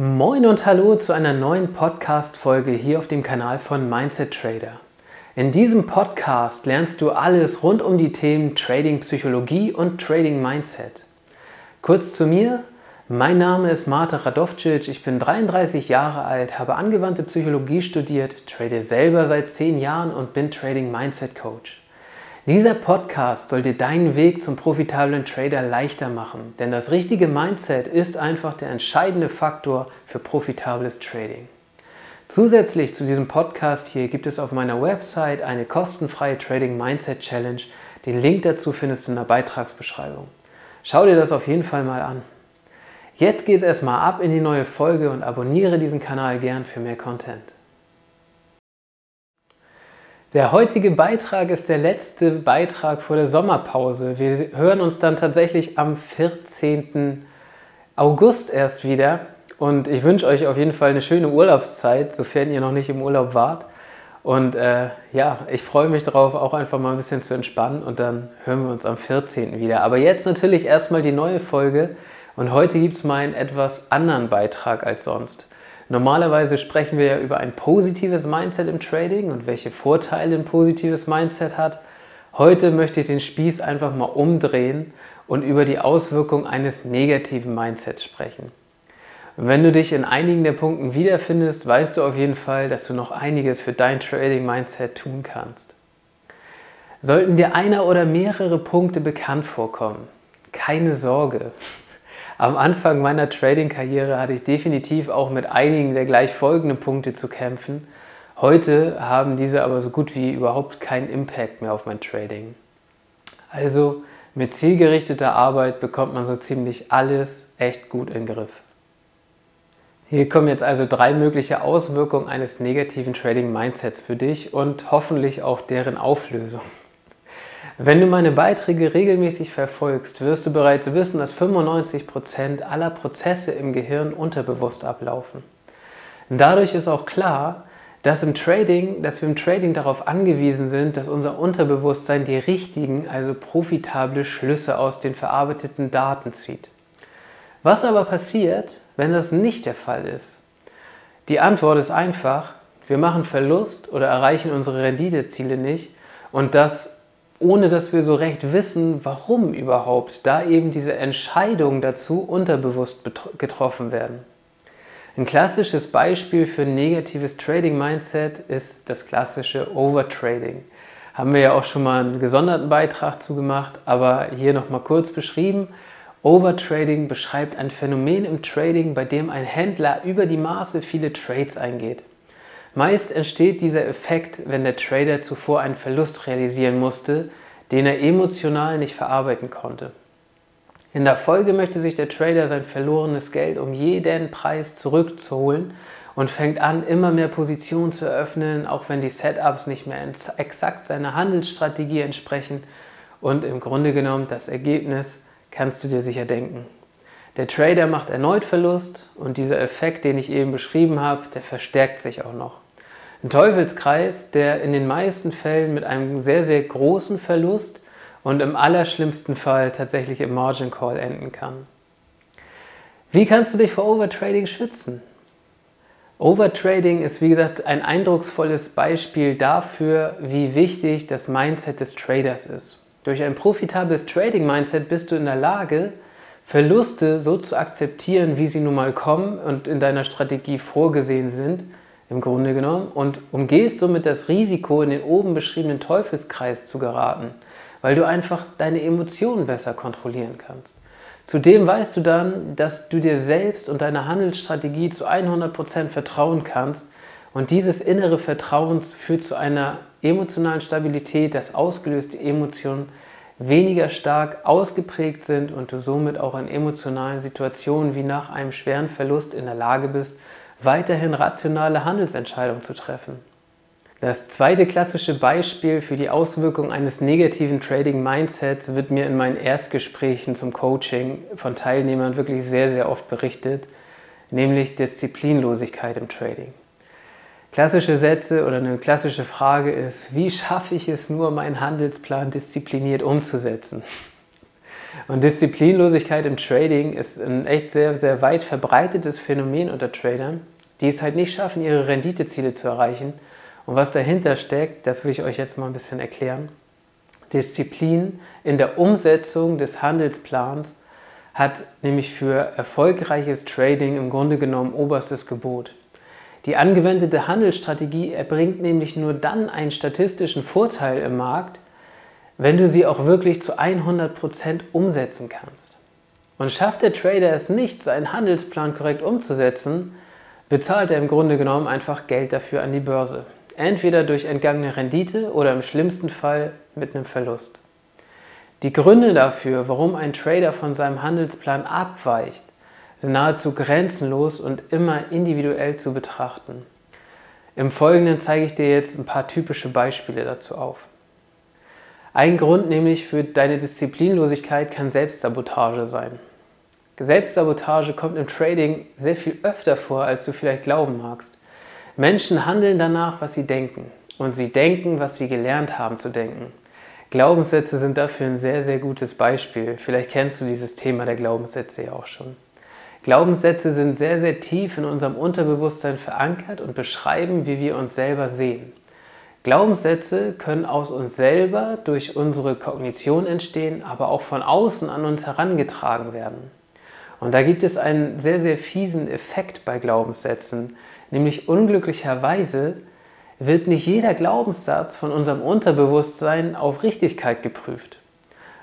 Moin und hallo zu einer neuen Podcast-Folge hier auf dem Kanal von Mindset Trader. In diesem Podcast lernst du alles rund um die Themen Trading Psychologie und Trading Mindset. Kurz zu mir. Mein Name ist Marta Radovcic, ich bin 33 Jahre alt, habe angewandte Psychologie studiert, trade selber seit 10 Jahren und bin Trading Mindset Coach. Dieser Podcast soll dir deinen Weg zum profitablen Trader leichter machen, denn das richtige Mindset ist einfach der entscheidende Faktor für profitables Trading. Zusätzlich zu diesem Podcast hier gibt es auf meiner Website eine kostenfreie Trading Mindset Challenge. Den Link dazu findest du in der Beitragsbeschreibung. Schau dir das auf jeden Fall mal an. Jetzt geht es erstmal ab in die neue Folge und abonniere diesen Kanal gern für mehr Content. Der heutige Beitrag ist der letzte Beitrag vor der Sommerpause. Wir hören uns dann tatsächlich am 14. August erst wieder. Und ich wünsche euch auf jeden Fall eine schöne Urlaubszeit, sofern ihr noch nicht im Urlaub wart. Und äh, ja, ich freue mich darauf, auch einfach mal ein bisschen zu entspannen. Und dann hören wir uns am 14. wieder. Aber jetzt natürlich erstmal die neue Folge. Und heute gibt es mal einen etwas anderen Beitrag als sonst. Normalerweise sprechen wir ja über ein positives Mindset im Trading und welche Vorteile ein positives Mindset hat. Heute möchte ich den Spieß einfach mal umdrehen und über die Auswirkungen eines negativen Mindsets sprechen. Wenn du dich in einigen der Punkten wiederfindest, weißt du auf jeden Fall, dass du noch einiges für dein Trading-Mindset tun kannst. Sollten dir einer oder mehrere Punkte bekannt vorkommen, keine Sorge. Am Anfang meiner Trading-Karriere hatte ich definitiv auch mit einigen der gleich folgenden Punkte zu kämpfen. Heute haben diese aber so gut wie überhaupt keinen Impact mehr auf mein Trading. Also mit zielgerichteter Arbeit bekommt man so ziemlich alles echt gut in den Griff. Hier kommen jetzt also drei mögliche Auswirkungen eines negativen Trading Mindsets für dich und hoffentlich auch deren Auflösung. Wenn du meine Beiträge regelmäßig verfolgst, wirst du bereits wissen, dass 95% aller Prozesse im Gehirn unterbewusst ablaufen. dadurch ist auch klar, dass, im Trading, dass wir im Trading darauf angewiesen sind, dass unser Unterbewusstsein die richtigen, also profitable Schlüsse aus den verarbeiteten Daten zieht. Was aber passiert, wenn das nicht der Fall ist? Die Antwort ist einfach, wir machen Verlust oder erreichen unsere Renditeziele nicht und das ohne dass wir so recht wissen, warum überhaupt, da eben diese Entscheidungen dazu unterbewusst getroffen werden. Ein klassisches Beispiel für ein negatives Trading-Mindset ist das klassische Overtrading. Haben wir ja auch schon mal einen gesonderten Beitrag zu gemacht, aber hier nochmal kurz beschrieben. Overtrading beschreibt ein Phänomen im Trading, bei dem ein Händler über die Maße viele Trades eingeht. Meist entsteht dieser Effekt, wenn der Trader zuvor einen Verlust realisieren musste, den er emotional nicht verarbeiten konnte. In der Folge möchte sich der Trader sein verlorenes Geld um jeden Preis zurückzuholen und fängt an, immer mehr Positionen zu eröffnen, auch wenn die Setups nicht mehr exakt seiner Handelsstrategie entsprechen. Und im Grunde genommen das Ergebnis kannst du dir sicher denken. Der Trader macht erneut Verlust und dieser Effekt, den ich eben beschrieben habe, der verstärkt sich auch noch. Ein Teufelskreis, der in den meisten Fällen mit einem sehr, sehr großen Verlust und im allerschlimmsten Fall tatsächlich im Margin Call enden kann. Wie kannst du dich vor Overtrading schützen? Overtrading ist wie gesagt ein eindrucksvolles Beispiel dafür, wie wichtig das Mindset des Traders ist. Durch ein profitables Trading-Mindset bist du in der Lage, Verluste so zu akzeptieren, wie sie nun mal kommen und in deiner Strategie vorgesehen sind, im Grunde genommen, und umgehst somit das Risiko, in den oben beschriebenen Teufelskreis zu geraten, weil du einfach deine Emotionen besser kontrollieren kannst. Zudem weißt du dann, dass du dir selbst und deiner Handelsstrategie zu 100% vertrauen kannst und dieses innere Vertrauen führt zu einer emotionalen Stabilität, das ausgelöste Emotionen weniger stark ausgeprägt sind und du somit auch in emotionalen Situationen wie nach einem schweren Verlust in der Lage bist, weiterhin rationale Handelsentscheidungen zu treffen. Das zweite klassische Beispiel für die Auswirkung eines negativen Trading Mindsets wird mir in meinen Erstgesprächen zum Coaching von Teilnehmern wirklich sehr, sehr oft berichtet, nämlich Disziplinlosigkeit im Trading. Klassische Sätze oder eine klassische Frage ist, wie schaffe ich es nur, meinen Handelsplan diszipliniert umzusetzen? Und Disziplinlosigkeit im Trading ist ein echt sehr, sehr weit verbreitetes Phänomen unter Tradern, die es halt nicht schaffen, ihre Renditeziele zu erreichen. Und was dahinter steckt, das will ich euch jetzt mal ein bisschen erklären. Disziplin in der Umsetzung des Handelsplans hat nämlich für erfolgreiches Trading im Grunde genommen oberstes Gebot. Die angewendete Handelsstrategie erbringt nämlich nur dann einen statistischen Vorteil im Markt, wenn du sie auch wirklich zu 100% umsetzen kannst. Und schafft der Trader es nicht, seinen Handelsplan korrekt umzusetzen, bezahlt er im Grunde genommen einfach Geld dafür an die Börse. Entweder durch entgangene Rendite oder im schlimmsten Fall mit einem Verlust. Die Gründe dafür, warum ein Trader von seinem Handelsplan abweicht, sind nahezu grenzenlos und immer individuell zu betrachten. Im Folgenden zeige ich dir jetzt ein paar typische Beispiele dazu auf. Ein Grund nämlich für deine Disziplinlosigkeit kann Selbstsabotage sein. Selbstsabotage kommt im Trading sehr viel öfter vor, als du vielleicht glauben magst. Menschen handeln danach, was sie denken. Und sie denken, was sie gelernt haben zu denken. Glaubenssätze sind dafür ein sehr, sehr gutes Beispiel. Vielleicht kennst du dieses Thema der Glaubenssätze ja auch schon. Glaubenssätze sind sehr, sehr tief in unserem Unterbewusstsein verankert und beschreiben, wie wir uns selber sehen. Glaubenssätze können aus uns selber durch unsere Kognition entstehen, aber auch von außen an uns herangetragen werden. Und da gibt es einen sehr, sehr fiesen Effekt bei Glaubenssätzen, nämlich unglücklicherweise wird nicht jeder Glaubenssatz von unserem Unterbewusstsein auf Richtigkeit geprüft.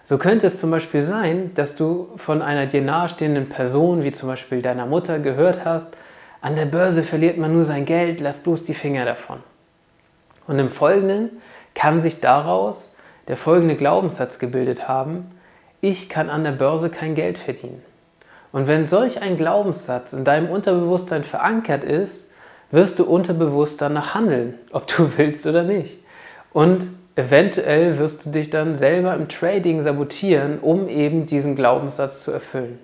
So könnte es zum Beispiel sein, dass du von einer dir nahestehenden Person, wie zum Beispiel deiner Mutter, gehört hast, an der Börse verliert man nur sein Geld, lass bloß die Finger davon. Und im Folgenden kann sich daraus der folgende Glaubenssatz gebildet haben, ich kann an der Börse kein Geld verdienen. Und wenn solch ein Glaubenssatz in deinem Unterbewusstsein verankert ist, wirst du unterbewusst danach handeln, ob du willst oder nicht. Und eventuell wirst du dich dann selber im Trading sabotieren, um eben diesen Glaubenssatz zu erfüllen.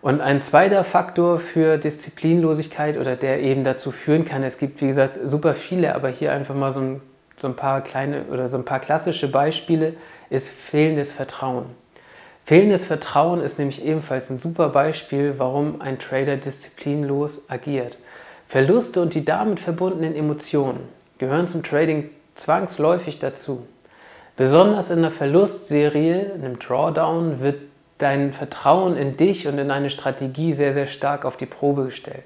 Und ein zweiter Faktor für Disziplinlosigkeit oder der eben dazu führen kann, es gibt wie gesagt super viele, aber hier einfach mal so ein, so ein paar kleine oder so ein paar klassische Beispiele, ist fehlendes Vertrauen. Fehlendes Vertrauen ist nämlich ebenfalls ein super Beispiel, warum ein Trader disziplinlos agiert. Verluste und die damit verbundenen Emotionen gehören zum Trading zwangsläufig dazu. Besonders in einer Verlustserie, in einem Drawdown, wird dein Vertrauen in dich und in deine Strategie sehr, sehr stark auf die Probe gestellt.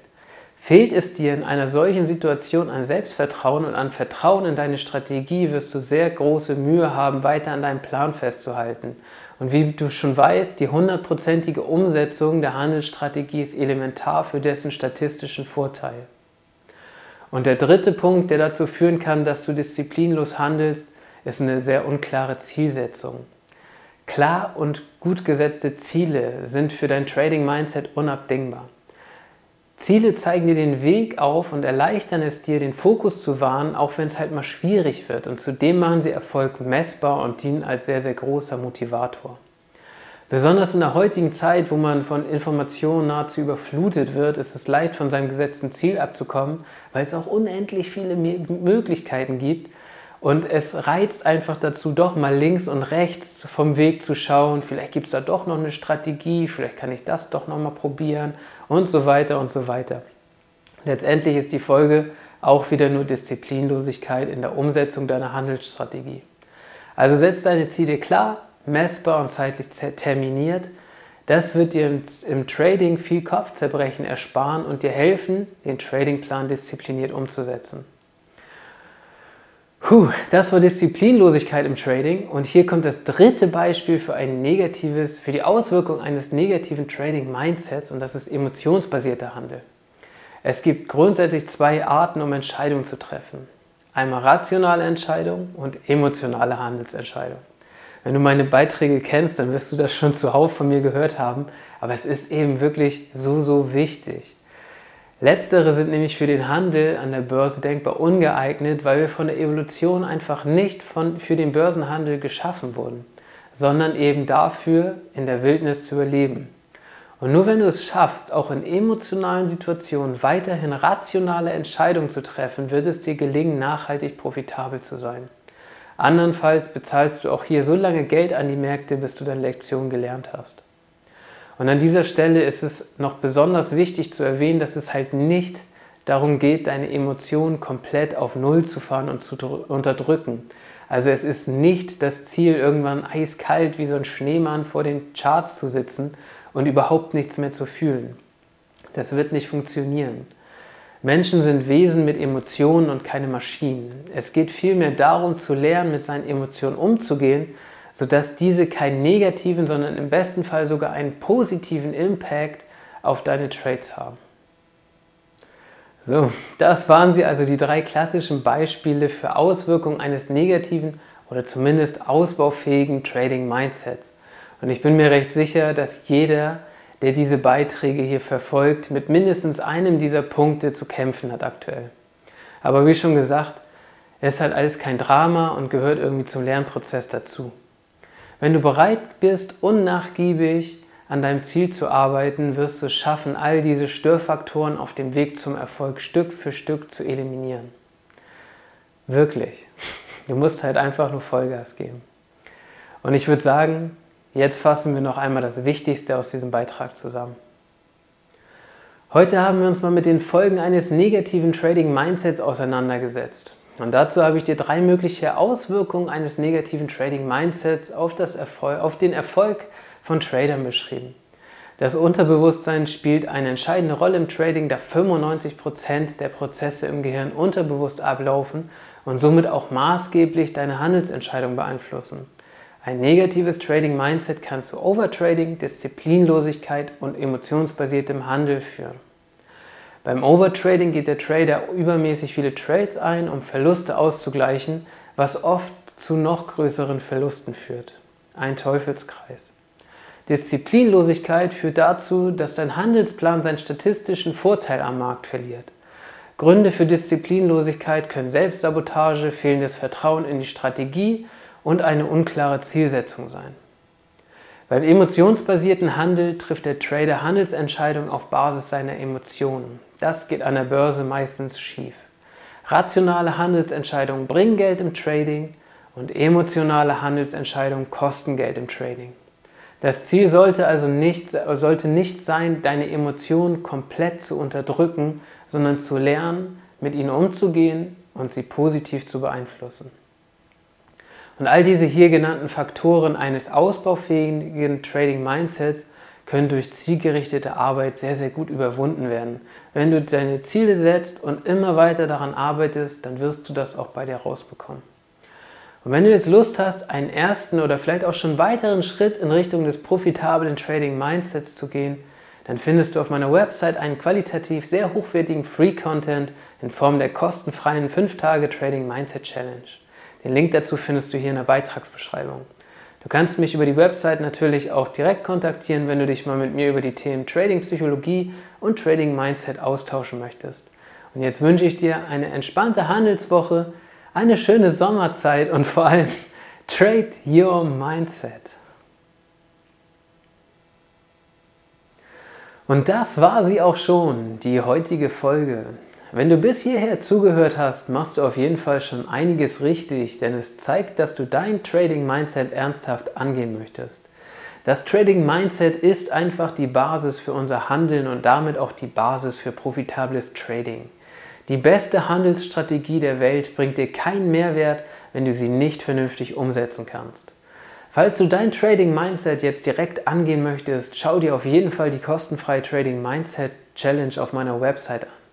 Fehlt es dir in einer solchen Situation an Selbstvertrauen und an Vertrauen in deine Strategie, wirst du sehr große Mühe haben, weiter an deinem Plan festzuhalten. Und wie du schon weißt, die hundertprozentige Umsetzung der Handelsstrategie ist elementar für dessen statistischen Vorteil. Und der dritte Punkt, der dazu führen kann, dass du disziplinlos handelst, ist eine sehr unklare Zielsetzung. Klar und gut gesetzte Ziele sind für dein Trading-Mindset unabdingbar. Ziele zeigen dir den Weg auf und erleichtern es dir, den Fokus zu wahren, auch wenn es halt mal schwierig wird. Und zudem machen sie Erfolg messbar und dienen als sehr, sehr großer Motivator. Besonders in der heutigen Zeit, wo man von Informationen nahezu überflutet wird, ist es leicht, von seinem gesetzten Ziel abzukommen, weil es auch unendlich viele Möglichkeiten gibt und es reizt einfach dazu, doch mal links und rechts vom Weg zu schauen. Vielleicht gibt es da doch noch eine Strategie, vielleicht kann ich das doch noch mal probieren und so weiter und so weiter. Letztendlich ist die Folge auch wieder nur Disziplinlosigkeit in der Umsetzung deiner Handelsstrategie. Also setz deine Ziele klar, messbar und zeitlich terminiert. Das wird dir im, Trading viel Kopfzerbrechen ersparen und dir helfen, den Tradingplan diszipliniert umzusetzen. Puh, das war Disziplinlosigkeit im Trading und hier kommt das dritte Beispiel für ein negatives, für die Auswirkung eines negativen Trading-Mindsets und das ist emotionsbasierter Handel. Es gibt grundsätzlich zwei Arten, um Entscheidungen zu treffen. Einmal rationale Entscheidungen und emotionale Handelsentscheidungen. Wenn du meine Beiträge kennst, dann wirst du das schon zuhauf von mir gehört haben, aber es ist eben wirklich so, so wichtig. Letztere sind nämlich für den Handel an der Börse denkbar ungeeignet, weil wir von der Evolution einfach nicht von, für den Börsenhandel geschaffen wurden, sondern eben dafür, in der Wildnis zu überleben. Und nur wenn du es schaffst, auch in emotionalen Situationen weiterhin rationale Entscheidungen zu treffen, wird es dir gelingen, nachhaltig profitabel zu sein. Andernfalls bezahlst du auch hier so lange Geld an die Märkte, bis du deine Lektion gelernt hast. Und an dieser Stelle ist es noch besonders wichtig zu erwähnen, dass es halt nicht darum geht, deine Emotionen komplett auf Null zu fahren und zu unterdrücken. Also es ist nicht das Ziel, irgendwann eiskalt wie so ein Schneemann vor den Charts zu sitzen und überhaupt nichts mehr zu fühlen. Das wird nicht funktionieren. Menschen sind Wesen mit Emotionen und keine Maschinen. Es geht vielmehr darum zu lernen, mit seinen Emotionen umzugehen, sodass diese keinen negativen, sondern im besten Fall sogar einen positiven Impact auf deine Trades haben. So, das waren sie also die drei klassischen Beispiele für Auswirkungen eines negativen oder zumindest ausbaufähigen Trading Mindsets. Und ich bin mir recht sicher, dass jeder der diese Beiträge hier verfolgt, mit mindestens einem dieser Punkte zu kämpfen hat aktuell. Aber wie schon gesagt, es ist halt alles kein Drama und gehört irgendwie zum Lernprozess dazu. Wenn du bereit bist, unnachgiebig an deinem Ziel zu arbeiten, wirst du es schaffen, all diese Störfaktoren auf dem Weg zum Erfolg Stück für Stück zu eliminieren. Wirklich. Du musst halt einfach nur Vollgas geben. Und ich würde sagen, Jetzt fassen wir noch einmal das Wichtigste aus diesem Beitrag zusammen. Heute haben wir uns mal mit den Folgen eines negativen Trading Mindsets auseinandergesetzt. Und dazu habe ich dir drei mögliche Auswirkungen eines negativen Trading Mindsets auf, Erfolg, auf den Erfolg von Tradern beschrieben. Das Unterbewusstsein spielt eine entscheidende Rolle im Trading, da 95% der Prozesse im Gehirn unterbewusst ablaufen und somit auch maßgeblich deine Handelsentscheidung beeinflussen. Ein negatives Trading Mindset kann zu Overtrading, Disziplinlosigkeit und emotionsbasiertem Handel führen. Beim Overtrading geht der Trader übermäßig viele Trades ein, um Verluste auszugleichen, was oft zu noch größeren Verlusten führt. Ein Teufelskreis. Disziplinlosigkeit führt dazu, dass dein Handelsplan seinen statistischen Vorteil am Markt verliert. Gründe für Disziplinlosigkeit können Selbstsabotage, fehlendes Vertrauen in die Strategie und eine unklare Zielsetzung sein. Beim emotionsbasierten Handel trifft der Trader Handelsentscheidungen auf Basis seiner Emotionen. Das geht an der Börse meistens schief. Rationale Handelsentscheidungen bringen Geld im Trading und emotionale Handelsentscheidungen kosten Geld im Trading. Das Ziel sollte also nicht, sollte nicht sein, deine Emotionen komplett zu unterdrücken, sondern zu lernen, mit ihnen umzugehen und sie positiv zu beeinflussen. Und all diese hier genannten Faktoren eines ausbaufähigen Trading Mindsets können durch zielgerichtete Arbeit sehr, sehr gut überwunden werden. Wenn du deine Ziele setzt und immer weiter daran arbeitest, dann wirst du das auch bei dir rausbekommen. Und wenn du jetzt Lust hast, einen ersten oder vielleicht auch schon weiteren Schritt in Richtung des profitablen Trading Mindsets zu gehen, dann findest du auf meiner Website einen qualitativ sehr hochwertigen Free Content in Form der kostenfreien 5 Tage Trading Mindset Challenge. Den Link dazu findest du hier in der Beitragsbeschreibung. Du kannst mich über die Website natürlich auch direkt kontaktieren, wenn du dich mal mit mir über die Themen Trading Psychologie und Trading Mindset austauschen möchtest. Und jetzt wünsche ich dir eine entspannte Handelswoche, eine schöne Sommerzeit und vor allem Trade Your Mindset. Und das war sie auch schon, die heutige Folge. Wenn du bis hierher zugehört hast, machst du auf jeden Fall schon einiges richtig, denn es zeigt, dass du dein Trading Mindset ernsthaft angehen möchtest. Das Trading Mindset ist einfach die Basis für unser Handeln und damit auch die Basis für profitables Trading. Die beste Handelsstrategie der Welt bringt dir keinen Mehrwert, wenn du sie nicht vernünftig umsetzen kannst. Falls du dein Trading Mindset jetzt direkt angehen möchtest, schau dir auf jeden Fall die kostenfreie Trading Mindset Challenge auf meiner Website an.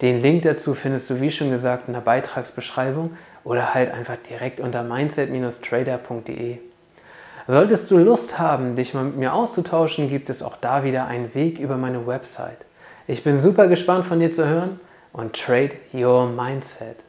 Den Link dazu findest du, wie schon gesagt, in der Beitragsbeschreibung oder halt einfach direkt unter mindset-trader.de. Solltest du Lust haben, dich mal mit mir auszutauschen, gibt es auch da wieder einen Weg über meine Website. Ich bin super gespannt von dir zu hören und trade your mindset.